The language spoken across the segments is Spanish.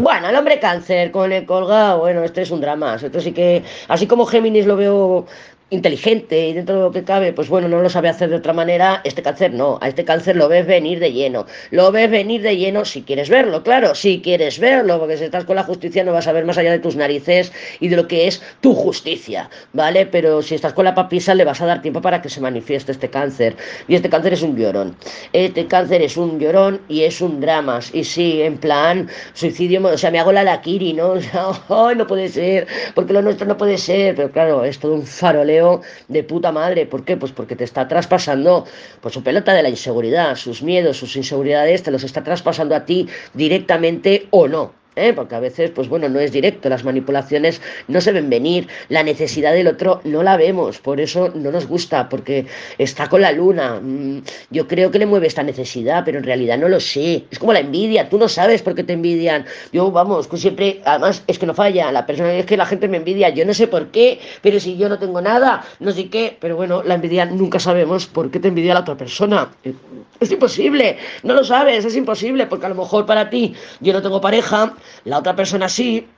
Bueno, el hombre cáncer con el colgado, bueno, esto es un drama. Esto sí que, así como Géminis lo veo inteligente y dentro de lo que cabe, pues bueno, no lo sabe hacer de otra manera, este cáncer no, a este cáncer lo ves venir de lleno, lo ves venir de lleno si quieres verlo, claro, si quieres verlo, porque si estás con la justicia no vas a ver más allá de tus narices y de lo que es tu justicia, ¿vale? Pero si estás con la papisa le vas a dar tiempo para que se manifieste este cáncer, y este cáncer es un llorón, este cáncer es un llorón y es un drama, y sí, en plan, suicidio, o sea, me hago la laquiri, ¿no? O sea, ¡ay, no puede ser! Porque lo nuestro no puede ser, pero claro, es todo un faroleo de puta madre. ¿Por qué? Pues porque te está traspasando pues, su pelota de la inseguridad, sus miedos, sus inseguridades, te los está traspasando a ti directamente o no. ¿Eh? porque a veces, pues bueno, no es directo, las manipulaciones no se ven venir, la necesidad del otro no la vemos, por eso no nos gusta, porque está con la luna. Mm, yo creo que le mueve esta necesidad, pero en realidad no lo sé. Es como la envidia, tú no sabes por qué te envidian. Yo, vamos, que siempre, además, es que no falla, la persona es que la gente me envidia, yo no sé por qué, pero si yo no tengo nada, no sé qué, pero bueno, la envidia nunca sabemos por qué te envidia la otra persona. Es imposible, no lo sabes, es imposible, porque a lo mejor para ti yo no tengo pareja, la otra persona sí,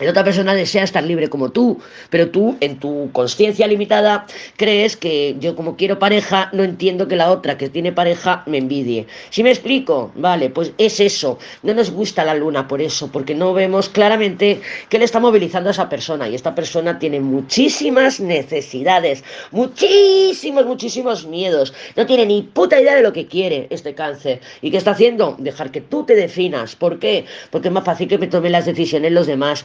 la otra persona desea estar libre como tú, pero tú en tu conciencia limitada crees que yo como quiero pareja no entiendo que la otra que tiene pareja me envidie. Si me explico, vale, pues es eso. No nos gusta la luna por eso, porque no vemos claramente que le está movilizando a esa persona y esta persona tiene muchísimas necesidades, muchísimos, muchísimos miedos. No tiene ni puta idea de lo que quiere este cáncer. ¿Y qué está haciendo? Dejar que tú te definas. ¿Por qué? Porque es más fácil que me tomen las decisiones los demás